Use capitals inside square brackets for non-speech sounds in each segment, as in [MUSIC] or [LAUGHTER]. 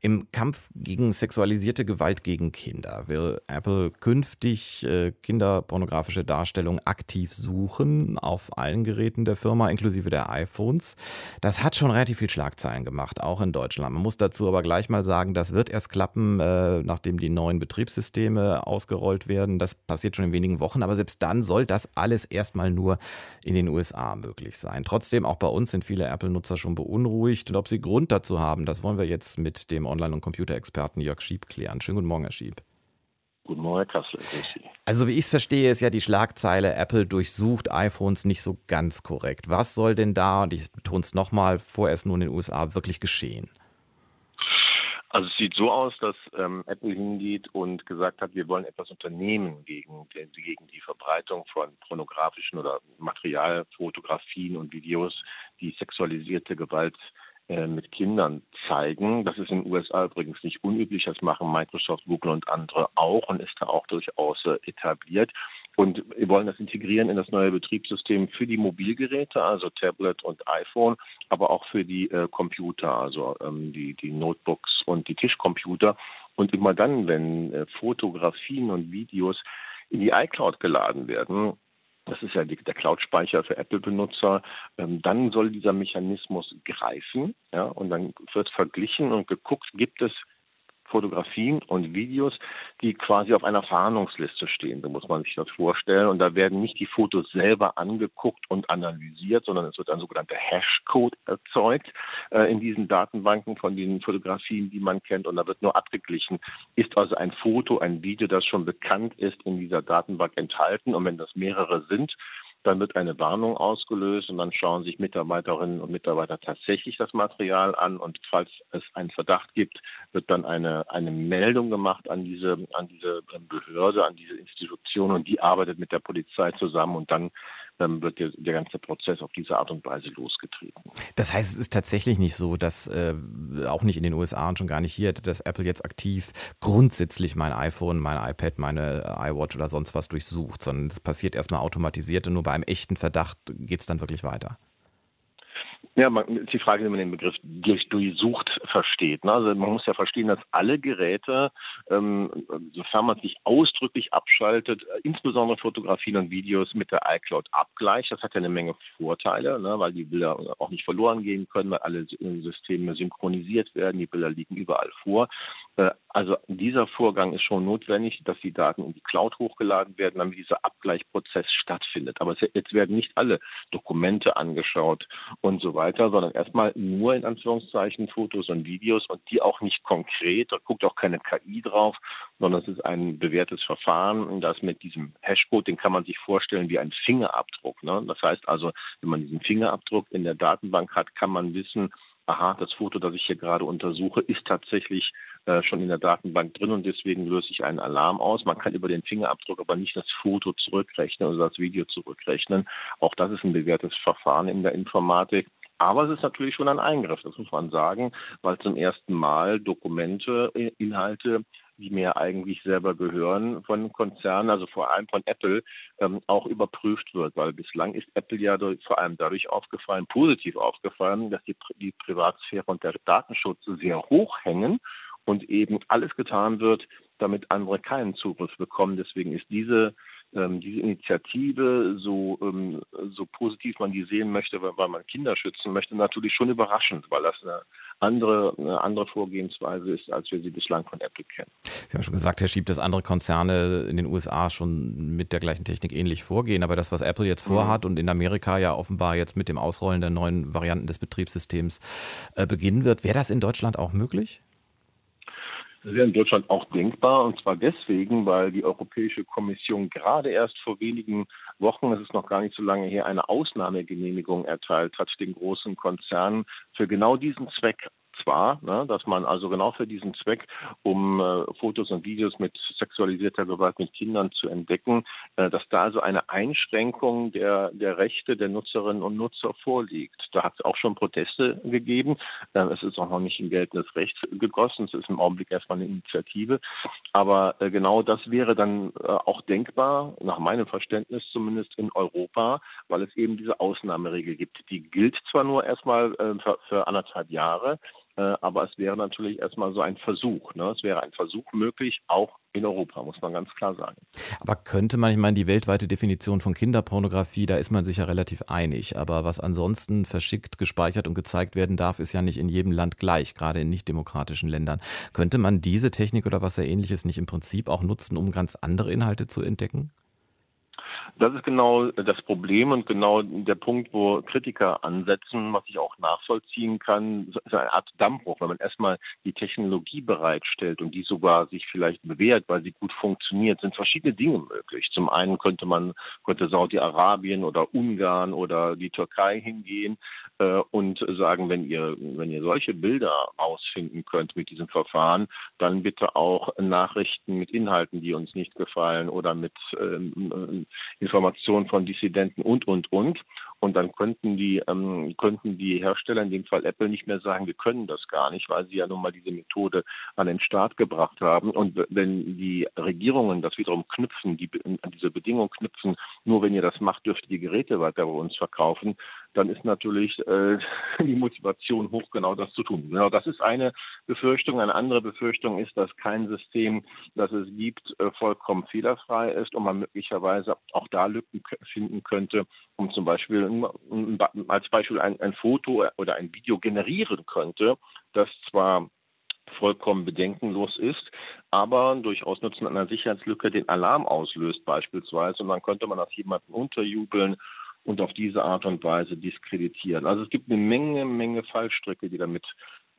im Kampf gegen sexualisierte Gewalt gegen Kinder will Apple künftig äh, kinderpornografische Darstellungen aktiv suchen auf allen Geräten der Firma, inklusive der iPhones. Das hat schon relativ viel Schlagzeilen gemacht, auch in Deutschland. Man muss dazu aber gleich mal sagen, das wird erst klappen, äh, nachdem die neuen Betriebssysteme ausgerollt werden. Das passiert schon in wenigen Wochen, aber selbst dann soll das alles erstmal nur in den USA möglich sein. Trotzdem, auch bei uns sind viele Apple-Nutzer schon beunruhigt und ob sie Grund dazu haben, das wollen wir jetzt mit dem Online- und Computerexperten Jörg Schieb klären. Schönen guten Morgen, Herr Schieb. Guten Morgen, Herr Kassel. Also wie ich es verstehe, ist ja die Schlagzeile, Apple durchsucht iPhones nicht so ganz korrekt. Was soll denn da, und ich betone es nochmal, vorerst nur in den USA wirklich geschehen? Also es sieht so aus, dass ähm, Apple hingeht und gesagt hat, wir wollen etwas unternehmen gegen, gegen die Verbreitung von pornografischen oder Materialfotografien und Videos, die sexualisierte Gewalt mit Kindern zeigen. Das ist in den USA übrigens nicht unüblich. Das machen Microsoft, Google und andere auch und ist da auch durchaus äh, etabliert. Und wir wollen das integrieren in das neue Betriebssystem für die Mobilgeräte, also Tablet und iPhone, aber auch für die äh, Computer, also ähm, die, die Notebooks und die Tischcomputer. Und immer dann, wenn äh, Fotografien und Videos in die iCloud geladen werden, das ist ja der Cloud-Speicher für Apple-Benutzer, ähm, dann soll dieser Mechanismus greifen, ja, und dann wird verglichen und geguckt, gibt es Fotografien und Videos, die quasi auf einer Fahndungsliste stehen. So muss man sich das vorstellen. Und da werden nicht die Fotos selber angeguckt und analysiert, sondern es wird ein sogenannter Hashcode erzeugt äh, in diesen Datenbanken von den Fotografien, die man kennt. Und da wird nur abgeglichen, ist also ein Foto, ein Video, das schon bekannt ist, in dieser Datenbank enthalten. Und wenn das mehrere sind, dann wird eine Warnung ausgelöst und dann schauen sich Mitarbeiterinnen und Mitarbeiter tatsächlich das Material an und falls es einen Verdacht gibt, wird dann eine, eine Meldung gemacht an diese, an diese Behörde, an diese Institution und die arbeitet mit der Polizei zusammen und dann dann wird der, der, ganze Prozess auf diese Art und Weise losgetreten. Das heißt, es ist tatsächlich nicht so, dass äh, auch nicht in den USA und schon gar nicht hier, dass Apple jetzt aktiv grundsätzlich mein iPhone, mein iPad, meine iWatch oder sonst was durchsucht, sondern es passiert erstmal automatisiert und nur bei einem echten Verdacht geht es dann wirklich weiter. Ja, man, ist die Frage, wie man den Begriff durch, durchsucht versteht. Ne? Also man muss ja verstehen, dass alle Geräte, ähm, sofern man sich ausdrücklich abschaltet, äh, insbesondere Fotografien und Videos mit der iCloud abgleicht. Das hat ja eine Menge Vorteile, ne? weil die Bilder auch nicht verloren gehen können, weil alle Systeme synchronisiert werden, die Bilder liegen überall vor. Äh, also dieser Vorgang ist schon notwendig, dass die Daten in die Cloud hochgeladen werden, damit dieser Abgleichprozess stattfindet. Aber jetzt werden nicht alle Dokumente angeschaut und so weiter, sondern erstmal nur in Anführungszeichen Fotos und Videos und die auch nicht konkret. Da guckt auch keine KI drauf, sondern es ist ein bewährtes Verfahren, das mit diesem Hashcode, den kann man sich vorstellen wie ein Fingerabdruck. Ne? Das heißt also, wenn man diesen Fingerabdruck in der Datenbank hat, kann man wissen, aha, das Foto, das ich hier gerade untersuche, ist tatsächlich äh, schon in der Datenbank drin und deswegen löse ich einen Alarm aus. Man kann über den Fingerabdruck aber nicht das Foto zurückrechnen oder das Video zurückrechnen. Auch das ist ein bewährtes Verfahren in der Informatik. Aber es ist natürlich schon ein Eingriff, das muss man sagen, weil zum ersten Mal Dokumente, äh, Inhalte die mir eigentlich selber gehören von Konzernen, also vor allem von Apple, ähm, auch überprüft wird, weil bislang ist Apple ja durch, vor allem dadurch aufgefallen, positiv aufgefallen, dass die, die Privatsphäre und der Datenschutz sehr hoch hängen und eben alles getan wird, damit andere keinen Zugriff bekommen. Deswegen ist diese ähm, diese Initiative, so, ähm, so positiv man die sehen möchte, weil, weil man Kinder schützen möchte, natürlich schon überraschend, weil das eine andere, eine andere Vorgehensweise ist, als wir sie bislang von Apple kennen. Sie haben schon gesagt, Herr Schieb, dass andere Konzerne in den USA schon mit der gleichen Technik ähnlich vorgehen. Aber das, was Apple jetzt vorhat mhm. und in Amerika ja offenbar jetzt mit dem Ausrollen der neuen Varianten des Betriebssystems äh, beginnen wird, wäre das in Deutschland auch möglich? Das wäre in Deutschland auch denkbar und zwar deswegen, weil die Europäische Kommission gerade erst vor wenigen Wochen, es ist noch gar nicht so lange her, eine Ausnahmegenehmigung erteilt hat den großen Konzernen für genau diesen Zweck war, ne, dass man also genau für diesen Zweck, um äh, Fotos und Videos mit sexualisierter Gewalt mit Kindern zu entdecken, äh, dass da also eine Einschränkung der, der Rechte der Nutzerinnen und Nutzer vorliegt. Da hat es auch schon Proteste gegeben. Äh, es ist auch noch nicht in geltendes Recht gegossen. Es ist im Augenblick erstmal eine Initiative. Aber äh, genau das wäre dann äh, auch denkbar, nach meinem Verständnis zumindest in Europa, weil es eben diese Ausnahmeregel gibt. Die gilt zwar nur erstmal äh, für, für anderthalb Jahre, aber es wäre natürlich erstmal so ein Versuch. Ne? Es wäre ein Versuch möglich, auch in Europa, muss man ganz klar sagen. Aber könnte man, ich meine, die weltweite Definition von Kinderpornografie, da ist man sich ja relativ einig. Aber was ansonsten verschickt, gespeichert und gezeigt werden darf, ist ja nicht in jedem Land gleich, gerade in nicht-demokratischen Ländern. Könnte man diese Technik oder was ähnliches nicht im Prinzip auch nutzen, um ganz andere Inhalte zu entdecken? Das ist genau das Problem und genau der Punkt, wo Kritiker ansetzen, was ich auch nachvollziehen kann, ist eine Art Dammbruch, wenn man erstmal die Technologie bereitstellt und die sogar sich vielleicht bewährt, weil sie gut funktioniert, sind verschiedene Dinge möglich. Zum einen könnte man, könnte Saudi-Arabien oder Ungarn oder die Türkei hingehen äh, und sagen, wenn ihr, wenn ihr solche Bilder ausfinden könnt mit diesem Verfahren, dann bitte auch Nachrichten mit Inhalten, die uns nicht gefallen oder mit ähm, Informationen von Dissidenten und, und, und. Und dann könnten die, ähm, könnten die Hersteller, in dem Fall Apple, nicht mehr sagen, wir können das gar nicht, weil sie ja nun mal diese Methode an den Start gebracht haben. Und wenn die Regierungen das wiederum knüpfen, die diese Bedingungen knüpfen, nur wenn ihr das macht, dürft ihr die Geräte weiter bei uns verkaufen, dann ist natürlich äh, [LAUGHS] die Motivation hoch, genau das zu tun. Genau, das ist eine Befürchtung. Eine andere Befürchtung ist, dass kein System, das es gibt, äh, vollkommen fehlerfrei ist und man möglicherweise auch da Lücken finden könnte, um zum Beispiel als Beispiel ein, ein Foto oder ein Video generieren könnte, das zwar vollkommen bedenkenlos ist, aber durch Ausnutzen einer Sicherheitslücke den Alarm auslöst beispielsweise und dann könnte man das jemandem unterjubeln und auf diese Art und Weise diskreditieren. Also es gibt eine Menge, Menge Fallstricke, die damit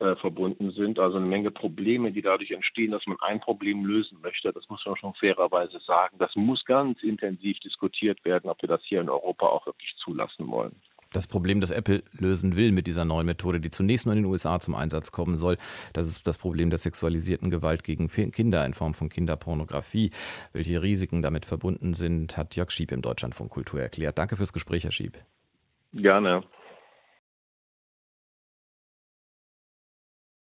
äh, verbunden sind, also eine Menge Probleme, die dadurch entstehen, dass man ein Problem lösen möchte. Das muss man schon fairerweise sagen. Das muss ganz intensiv diskutiert werden, ob wir das hier in Europa auch wirklich zulassen wollen. Das Problem, das Apple lösen will mit dieser neuen Methode, die zunächst nur in den USA zum Einsatz kommen soll, das ist das Problem der sexualisierten Gewalt gegen Kinder in Form von Kinderpornografie. Welche Risiken damit verbunden sind, hat Jörg Schieb im Deutschlandfunk Kultur erklärt. Danke fürs Gespräch, Herr Schieb. Gerne.